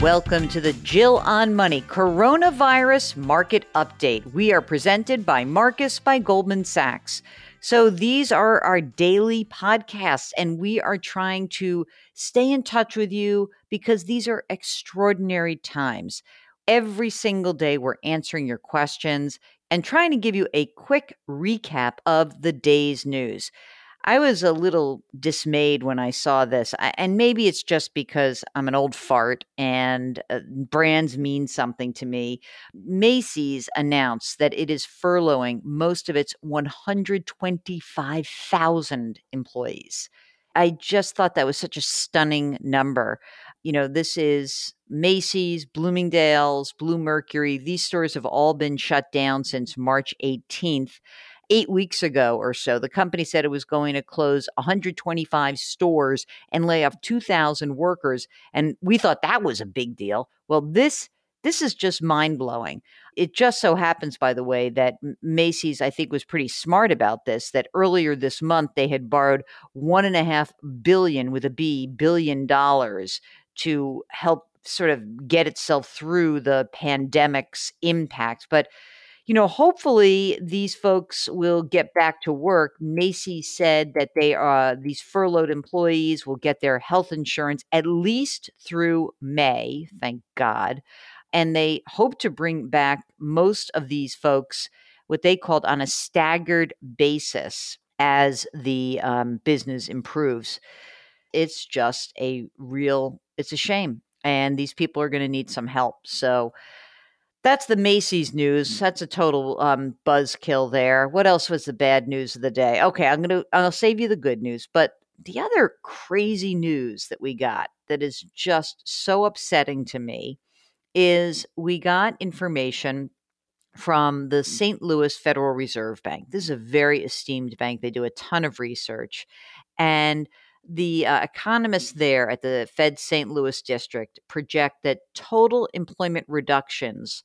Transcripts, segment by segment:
Welcome to the Jill on Money Coronavirus Market Update. We are presented by Marcus by Goldman Sachs. So these are our daily podcasts, and we are trying to stay in touch with you because these are extraordinary times. Every single day, we're answering your questions and trying to give you a quick recap of the day's news. I was a little dismayed when I saw this. And maybe it's just because I'm an old fart and uh, brands mean something to me. Macy's announced that it is furloughing most of its 125,000 employees. I just thought that was such a stunning number. You know, this is Macy's, Bloomingdale's, Bluemercury. These stores have all been shut down since March 18th eight weeks ago or so, the company said it was going to close 125 stores and lay off 2,000 workers. And we thought that was a big deal. Well, this this is just mind blowing. It just so happens, by the way, that Macy's, I think, was pretty smart about this. That earlier this month they had borrowed one and a half billion with a B billion dollars to help sort of get itself through the pandemic's impact. But you know, hopefully these folks will get back to work. Macy said that they are these furloughed employees will get their health insurance at least through May, thank God. And they hope to bring back most of these folks what they called on a staggered basis as the um, business improves. It's just a real, it's a shame. And these people are going to need some help. So, that's the Macy's news. Mm. That's a total um, buzzkill there. What else was the bad news of the day? Okay, I'm gonna I'll save you the good news, but the other crazy news that we got that is just so upsetting to me is we got information from the St. Louis Federal Reserve Bank. This is a very esteemed bank. They do a ton of research. And the uh, economists there at the Fed St. Louis district project that total employment reductions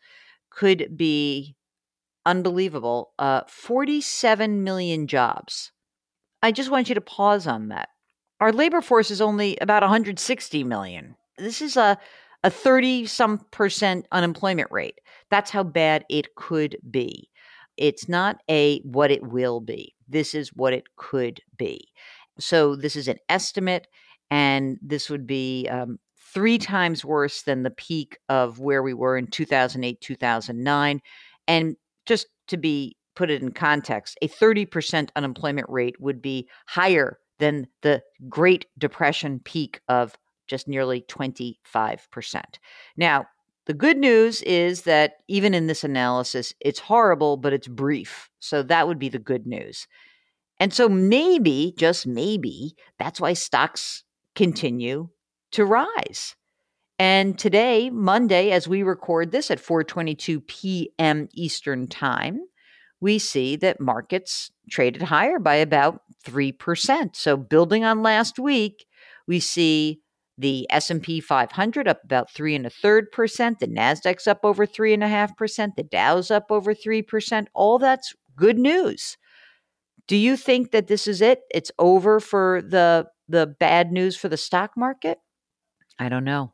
could be unbelievable uh, 47 million jobs. I just want you to pause on that. Our labor force is only about 160 million. This is a a 30 some percent unemployment rate. That's how bad it could be. It's not a what it will be. This is what it could be. So this is an estimate, and this would be um, three times worse than the peak of where we were in 2008, 2009. And just to be put it in context, a 30% unemployment rate would be higher than the Great Depression peak of just nearly 25%. Now, the good news is that even in this analysis, it's horrible, but it's brief. So that would be the good news. And so maybe, just maybe, that's why stocks continue to rise. And today, Monday, as we record this at 4:22 p.m. Eastern Time, we see that markets traded higher by about 3%. So building on last week, we see the S&P 500 up about three and a third percent. The Nasdaq's up over three and a half percent. The Dow's up over three percent. All that's good news. Do you think that this is it? It's over for the the bad news for the stock market? I don't know.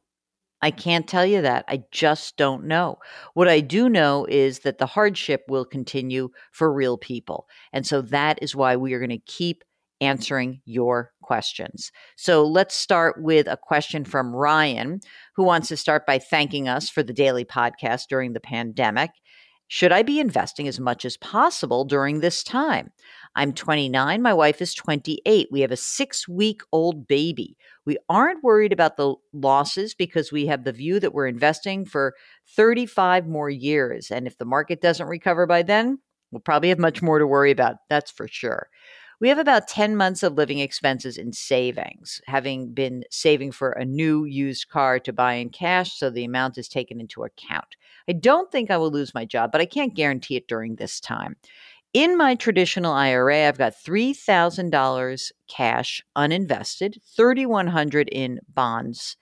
I can't tell you that. I just don't know. What I do know is that the hardship will continue for real people. And so that is why we are going to keep answering your questions. So let's start with a question from Ryan, who wants to start by thanking us for the daily podcast during the pandemic. Should I be investing as much as possible during this time? I'm 29. My wife is 28. We have a six week old baby. We aren't worried about the losses because we have the view that we're investing for 35 more years. And if the market doesn't recover by then, we'll probably have much more to worry about. That's for sure. We have about 10 months of living expenses in savings, having been saving for a new used car to buy in cash, so the amount is taken into account. I don't think I will lose my job, but I can't guarantee it during this time. In my traditional IRA, I've got $3,000 cash uninvested, 3100 in bonds,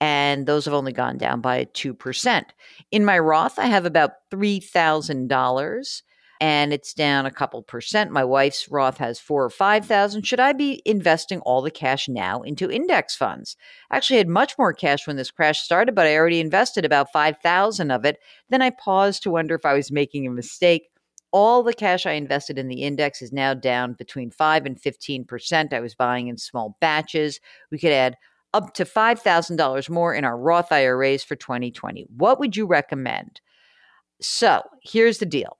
and those have only gone down by 2%. In my Roth, I have about $3,000 and it's down a couple percent. My wife's Roth has four or 5,000. Should I be investing all the cash now into index funds? I actually had much more cash when this crash started, but I already invested about 5,000 of it. Then I paused to wonder if I was making a mistake. All the cash I invested in the index is now down between 5 and 15%. I was buying in small batches. We could add up to $5,000 more in our Roth IRAs for 2020. What would you recommend? So here's the deal.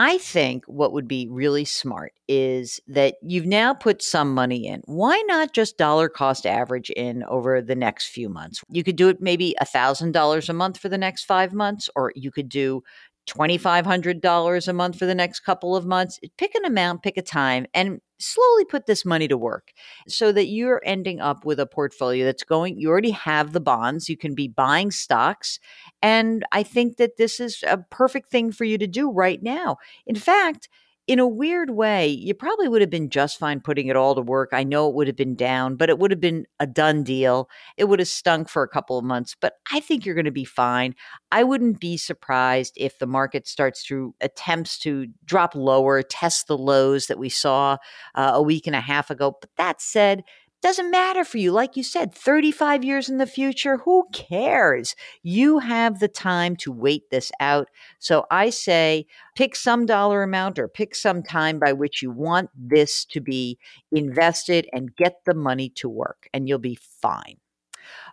I think what would be really smart is that you've now put some money in. Why not just dollar cost average in over the next few months? You could do it maybe $1,000 a month for the next five months, or you could do $2,500 a month for the next couple of months. Pick an amount, pick a time, and slowly put this money to work so that you're ending up with a portfolio that's going, you already have the bonds, you can be buying stocks. And I think that this is a perfect thing for you to do right now. In fact, in a weird way, you probably would have been just fine putting it all to work. I know it would have been down, but it would have been a done deal. It would have stunk for a couple of months, but I think you're going to be fine. I wouldn't be surprised if the market starts to attempts to drop lower, test the lows that we saw uh, a week and a half ago. But that said, doesn't matter for you. Like you said, 35 years in the future, who cares? You have the time to wait this out. So I say pick some dollar amount or pick some time by which you want this to be invested and get the money to work, and you'll be fine.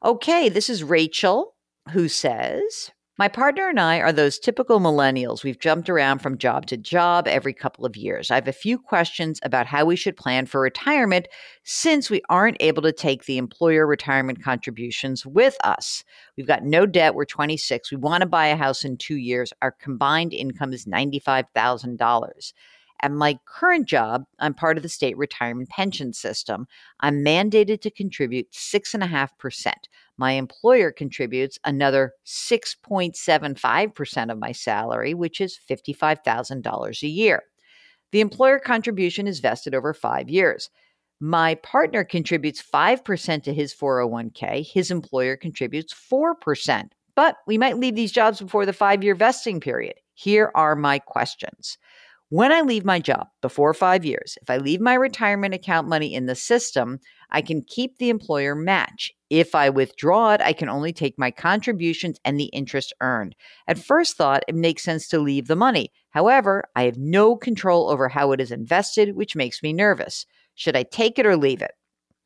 Okay, this is Rachel who says, my partner and I are those typical millennials. We've jumped around from job to job every couple of years. I have a few questions about how we should plan for retirement since we aren't able to take the employer retirement contributions with us. We've got no debt. We're 26. We want to buy a house in two years. Our combined income is $95,000. At my current job, I'm part of the state retirement pension system. I'm mandated to contribute 6.5%. My employer contributes another 6.75% of my salary, which is $55,000 a year. The employer contribution is vested over five years. My partner contributes 5% to his 401k. His employer contributes 4%. But we might leave these jobs before the five year vesting period. Here are my questions. When I leave my job before five years, if I leave my retirement account money in the system, I can keep the employer match. If I withdraw it, I can only take my contributions and the interest earned. At first thought, it makes sense to leave the money. However, I have no control over how it is invested, which makes me nervous. Should I take it or leave it?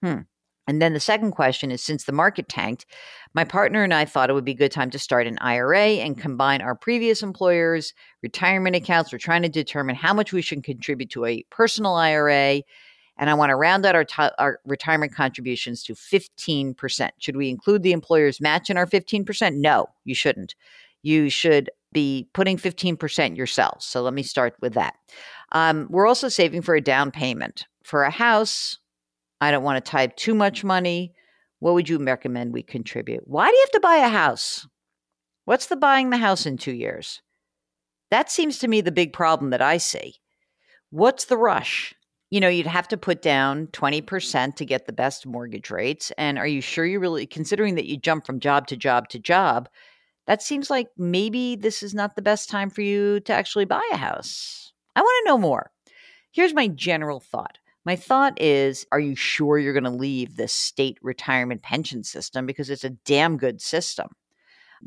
Hmm. And then the second question is since the market tanked, my partner and I thought it would be a good time to start an IRA and combine our previous employers' retirement accounts. We're trying to determine how much we should contribute to a personal IRA. And I want to round out our, t- our retirement contributions to 15%. Should we include the employer's match in our 15%? No, you shouldn't. You should be putting 15% yourselves. So let me start with that. Um, we're also saving for a down payment. For a house, I don't want to type too much money. What would you recommend we contribute? Why do you have to buy a house? What's the buying the house in two years? That seems to me the big problem that I see. What's the rush? You know, you'd have to put down 20% to get the best mortgage rates. And are you sure you really, considering that you jump from job to job to job, that seems like maybe this is not the best time for you to actually buy a house. I want to know more. Here's my general thought my thought is are you sure you're going to leave the state retirement pension system because it's a damn good system?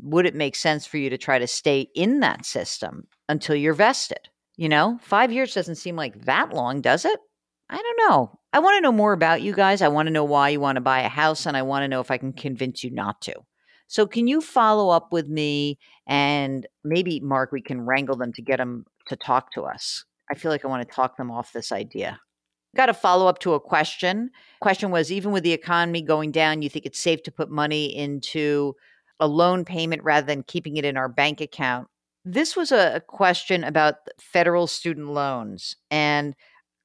Would it make sense for you to try to stay in that system until you're vested? You know, five years doesn't seem like that long, does it? I don't know. I want to know more about you guys. I want to know why you want to buy a house, and I want to know if I can convince you not to. So, can you follow up with me? And maybe, Mark, we can wrangle them to get them to talk to us. I feel like I want to talk them off this idea. Got a follow up to a question. Question was even with the economy going down, you think it's safe to put money into a loan payment rather than keeping it in our bank account? This was a, question about federal student loans. And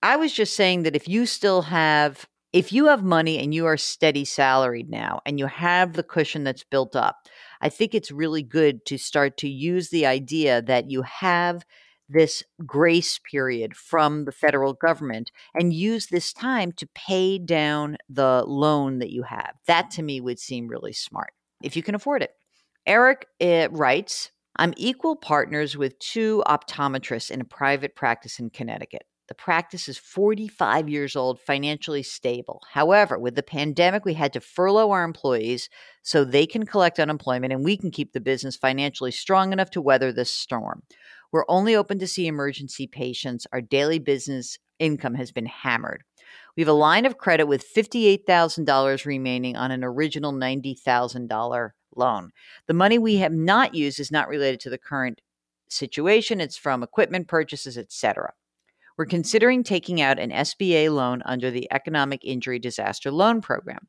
I was just saying that if you still have if you have money and you are steady salaried now and you have the cushion that's built up, I think it's really good to start to use the idea that you have this grace period from the federal government and use this time to pay down the loan that you have. That to me would seem really smart if you can afford it. Eric uh, writes, I'm equal partners with two optometrists in a private practice in Connecticut. The practice is 45 years old, financially stable. However, with the pandemic, we had to furlough our employees so they can collect unemployment and we can keep the business financially strong enough to weather this storm. We're only open to see emergency patients. Our daily business income has been hammered. We have a line of credit with $58,000 remaining on an original $90,000 loan. The money we have not used is not related to the current situation, it's from equipment purchases, etc. We're considering taking out an SBA loan under the Economic Injury Disaster Loan Program.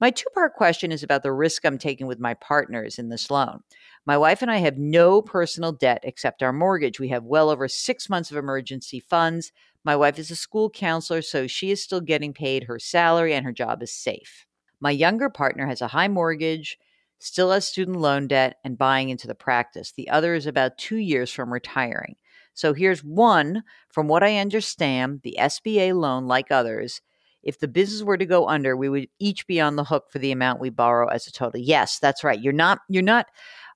My two part question is about the risk I'm taking with my partners in this loan. My wife and I have no personal debt except our mortgage. We have well over six months of emergency funds. My wife is a school counselor, so she is still getting paid her salary and her job is safe. My younger partner has a high mortgage still has student loan debt and buying into the practice. The other is about two years from retiring. So here's one from what I understand the SBA loan, like others, if the business were to go under, we would each be on the hook for the amount we borrow as a total. Yes, that's right. You're not, you're not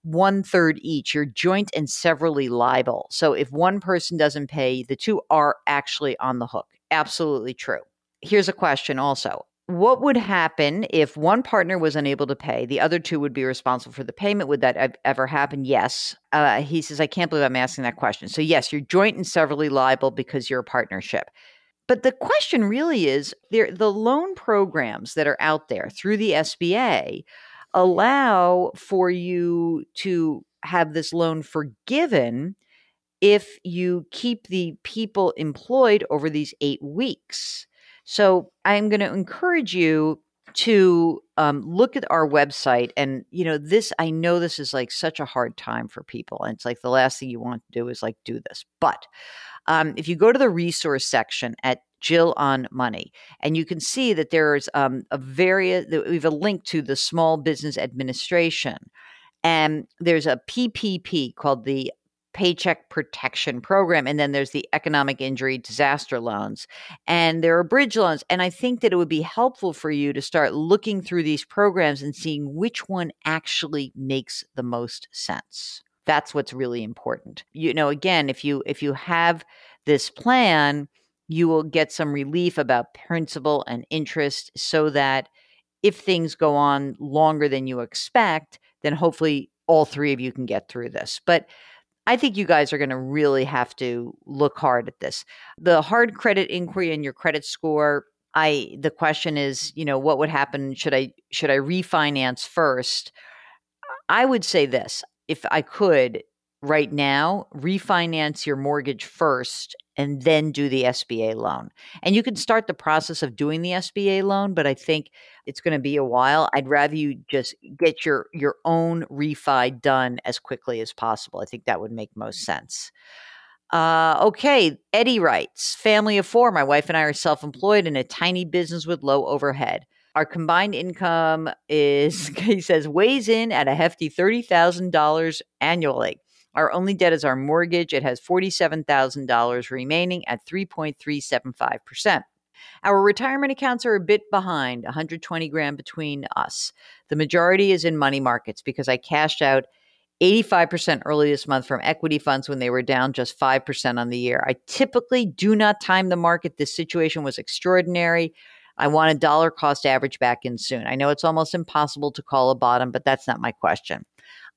one third each. You're joint and severally liable. So if one person doesn't pay, the two are actually on the hook. Absolutely true. Here's a question also what would happen if one partner was unable to pay? The other two would be responsible for the payment. Would that ever happen? Yes. Uh, he says, I can't believe I'm asking that question. So, yes, you're joint and severally liable because you're a partnership. But the question really is the loan programs that are out there through the SBA allow for you to have this loan forgiven if you keep the people employed over these eight weeks. So I'm going to encourage you to um, look at our website and you know this i know this is like such a hard time for people and it's like the last thing you want to do is like do this but um, if you go to the resource section at jill on money and you can see that there's um, a very we have a link to the small business administration and there's a ppp called the Paycheck Protection Program. And then there's the economic injury disaster loans. And there are bridge loans. And I think that it would be helpful for you to start looking through these programs and seeing which one actually makes the most sense. That's what's really important. You know, again, if you if you have this plan, you will get some relief about principal and interest so that if things go on longer than you expect, then hopefully all three of you can get through this. But I think you guys are going to really have to look hard at this. The hard credit inquiry and your credit score. I the question is, you know, what would happen should I should I refinance first? I would say this, if I could right now, refinance your mortgage first and then do the SBA loan. And you can start the process of doing the SBA loan, but I think it's going to be a while. I'd rather you just get your your own refi done as quickly as possible. I think that would make most sense. Uh, okay, Eddie writes, family of four. My wife and I are self-employed in a tiny business with low overhead. Our combined income is, he says, weighs in at a hefty $30,000 annually. Our only debt is our mortgage. It has $47,000 remaining at 3.375%. Our retirement accounts are a bit behind, 120 grand between us. The majority is in money markets because I cashed out 85% early this month from equity funds when they were down just 5% on the year. I typically do not time the market. This situation was extraordinary. I want a dollar cost average back in soon. I know it's almost impossible to call a bottom, but that's not my question.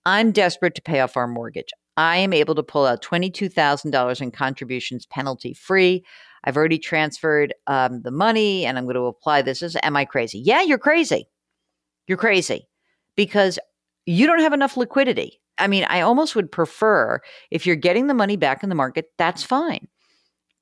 I'm desperate to pay off our mortgage. I am able to pull out $22,000 in contributions penalty free. I've already transferred um, the money and I'm going to apply this. As, am I crazy? Yeah, you're crazy. You're crazy because you don't have enough liquidity. I mean, I almost would prefer if you're getting the money back in the market, that's fine.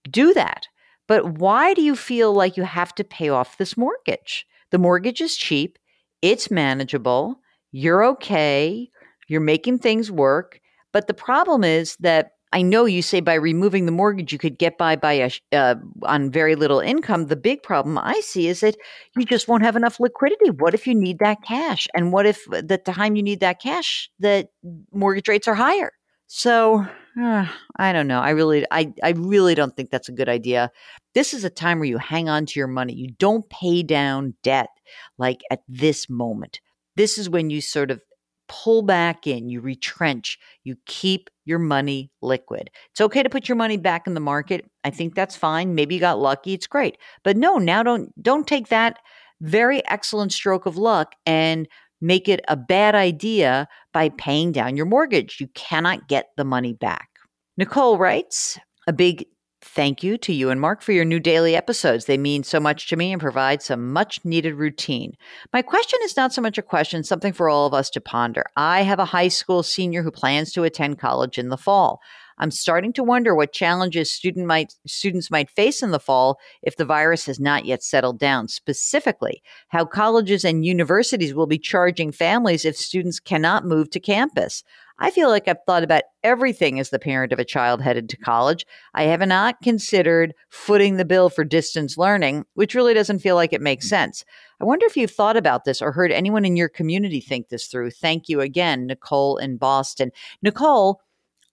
Do that. But why do you feel like you have to pay off this mortgage? The mortgage is cheap, it's manageable, you're okay, you're making things work. But the problem is that I know you say by removing the mortgage you could get by by a, uh, on very little income. The big problem I see is that you just won't have enough liquidity. What if you need that cash? And what if the time you need that cash, the mortgage rates are higher? So uh, I don't know. I really, I, I really don't think that's a good idea. This is a time where you hang on to your money. You don't pay down debt like at this moment. This is when you sort of pull back in, you retrench, you keep your money liquid. It's okay to put your money back in the market. I think that's fine. Maybe you got lucky, it's great. But no, now don't don't take that very excellent stroke of luck and make it a bad idea by paying down your mortgage. You cannot get the money back. Nicole writes, a big Thank you to you and Mark for your new daily episodes. They mean so much to me and provide some much needed routine. My question is not so much a question, something for all of us to ponder. I have a high school senior who plans to attend college in the fall. I'm starting to wonder what challenges student might, students might face in the fall if the virus has not yet settled down. Specifically, how colleges and universities will be charging families if students cannot move to campus. I feel like I've thought about everything as the parent of a child headed to college. I have not considered footing the bill for distance learning, which really doesn't feel like it makes sense. I wonder if you've thought about this or heard anyone in your community think this through. Thank you again, Nicole in Boston. Nicole,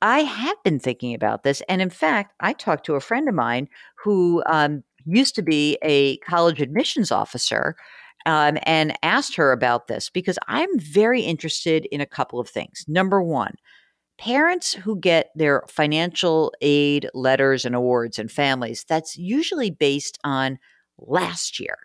I have been thinking about this. And in fact, I talked to a friend of mine who um, used to be a college admissions officer um, and asked her about this because I'm very interested in a couple of things. Number one, parents who get their financial aid letters and awards and families, that's usually based on last year.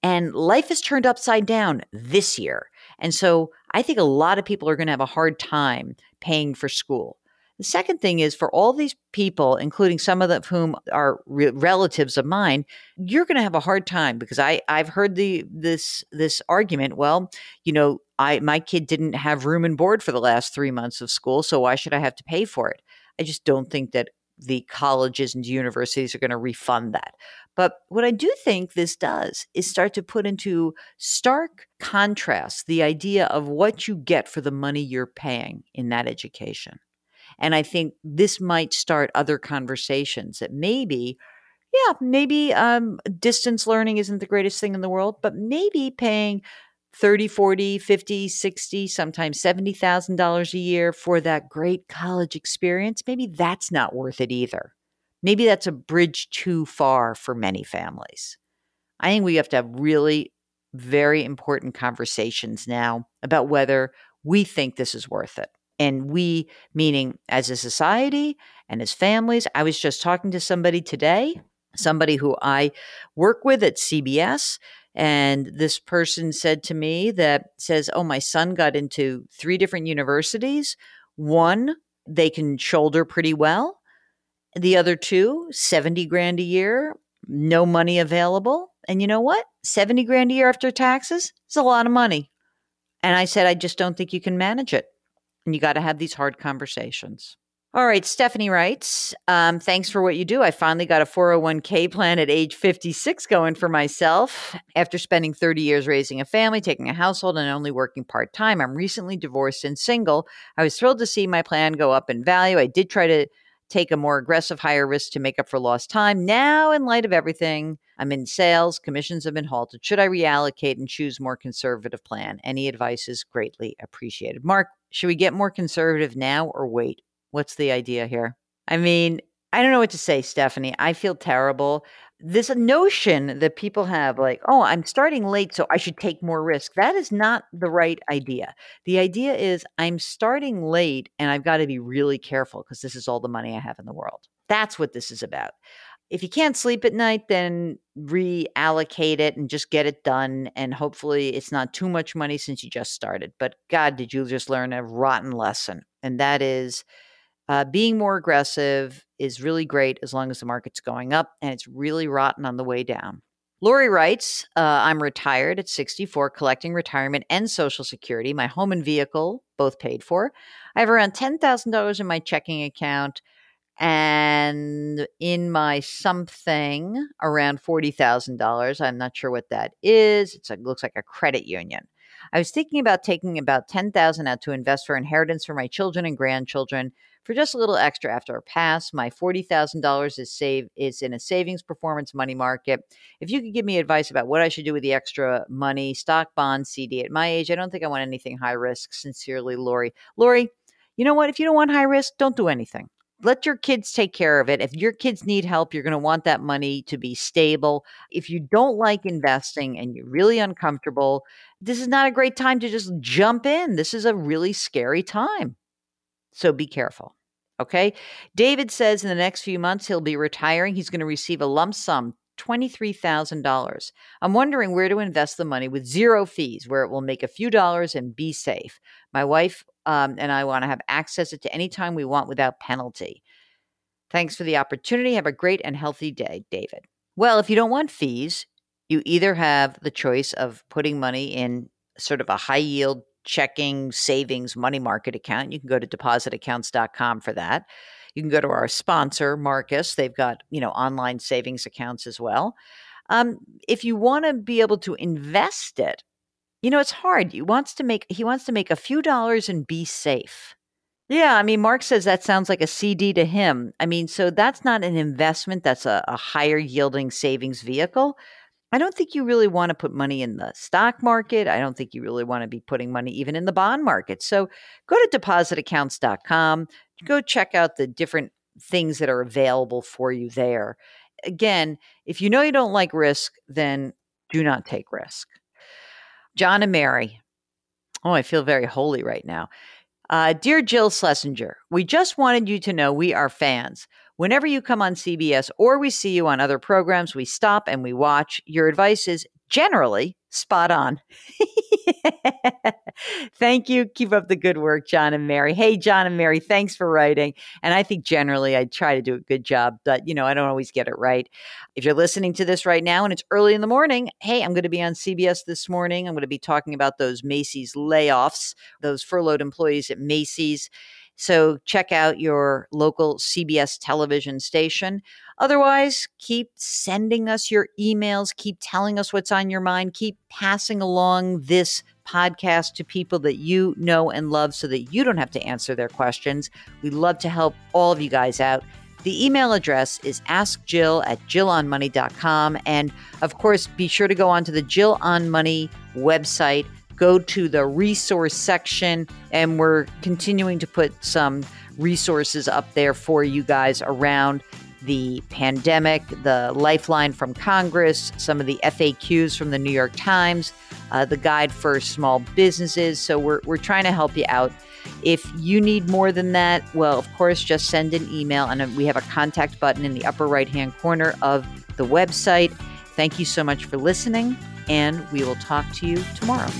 And life is turned upside down this year. And so I think a lot of people are going to have a hard time paying for school. The second thing is for all these people, including some of them whom are re- relatives of mine, you're going to have a hard time because I I've heard the this this argument. Well, you know, I my kid didn't have room and board for the last three months of school, so why should I have to pay for it? I just don't think that the colleges and universities are going to refund that. But what I do think this does is start to put into stark contrast the idea of what you get for the money you're paying in that education. And I think this might start other conversations that maybe, yeah, maybe um, distance learning isn't the greatest thing in the world, but maybe paying 30, 40, 50, 60, sometimes $70,000 a year for that great college experience, maybe that's not worth it either. Maybe that's a bridge too far for many families. I think we have to have really very important conversations now about whether we think this is worth it and we meaning as a society and as families i was just talking to somebody today mm-hmm. somebody who i work with at cbs and this person said to me that says oh my son got into three different universities. One they can shoulder pretty well. The other two 70 grand a year no money available. And you know what? 70 grand a year after taxes is a lot of money. And i said i just don't think you can manage it and you got to have these hard conversations. All right, Stephanie writes, um, thanks for what you do. I finally got a 401k plan at age 56 going for myself. After spending 30 years raising a family, taking a household, and only working part time, I'm recently divorced and single. I was thrilled to see my plan go up in value. I did try to take a more aggressive, higher risk to make up for lost time. Now, in light of everything, I'm in sales, commissions have been halted. Should I reallocate and choose more conservative plan? Any advice is greatly appreciated. Mark, should we get more conservative now or wait? What's the idea here? I mean, I don't know what to say, Stephanie. I feel terrible. This notion that people have, like, oh, I'm starting late, so I should take more risk, that is not the right idea. The idea is I'm starting late and I've got to be really careful because this is all the money I have in the world. That's what this is about. If you can't sleep at night, then reallocate it and just get it done. And hopefully, it's not too much money since you just started. But God, did you just learn a rotten lesson? And that is uh, being more aggressive is really great as long as the market's going up, and it's really rotten on the way down. Lori writes, uh, I'm retired at 64, collecting retirement and Social Security. My home and vehicle, both paid for. I have around $10,000 in my checking account and in my something around $40,000. I'm not sure what that is. It looks like a credit union. I was thinking about taking about 10,000 out to invest for inheritance for my children and grandchildren for just a little extra after our pass. My $40,000 is save is in a savings performance money market. If you could give me advice about what I should do with the extra money, stock, bond, CD at my age, I don't think I want anything high risk. Sincerely, Lori. Lori, you know what? If you don't want high risk, don't do anything let your kids take care of it. If your kids need help, you're going to want that money to be stable. If you don't like investing and you're really uncomfortable, this is not a great time to just jump in. This is a really scary time. So be careful. Okay. David says in the next few months he'll be retiring. He's going to receive a lump sum, $23,000. I'm wondering where to invest the money with zero fees, where it will make a few dollars and be safe. My wife um, and I want to have access to any time we want without penalty. Thanks for the opportunity. Have a great and healthy day, David. Well, if you don't want fees, you either have the choice of putting money in sort of a high yield checking savings money market account. You can go to depositaccounts.com for that. You can go to our sponsor, Marcus. They've got, you know, online savings accounts as well. Um, if you want to be able to invest it, you know, it's hard. He wants to make he wants to make a few dollars and be safe. Yeah, I mean, Mark says that sounds like a CD to him. I mean, so that's not an investment, that's a, a higher yielding savings vehicle. I don't think you really want to put money in the stock market. I don't think you really want to be putting money even in the bond market. So go to depositaccounts.com, go check out the different things that are available for you there. Again, if you know you don't like risk, then do not take risk. John and Mary. Oh, I feel very holy right now. Uh, Dear Jill Schlesinger, we just wanted you to know we are fans. Whenever you come on CBS or we see you on other programs, we stop and we watch. Your advice is generally spot on. Thank you. Keep up the good work, John and Mary. Hey, John and Mary, thanks for writing. And I think generally I try to do a good job, but you know, I don't always get it right. If you're listening to this right now and it's early in the morning, hey, I'm going to be on CBS this morning. I'm going to be talking about those Macy's layoffs, those furloughed employees at Macy's. So check out your local CBS television station. Otherwise, keep sending us your emails, keep telling us what's on your mind, keep passing along this podcast to people that you know and love so that you don't have to answer their questions. We love to help all of you guys out. The email address is askjill at jillonmoney.com. And of course, be sure to go onto the Jill on Money website go to the resource section, and we're continuing to put some resources up there for you guys around the pandemic, the lifeline from Congress, some of the FAQs from the New York Times, uh, the guide for small businesses. So we're, we're trying to help you out. If you need more than that, well, of course, just send an email, and we have a contact button in the upper right hand corner of the website. Thank you so much for listening, and we will talk to you tomorrow.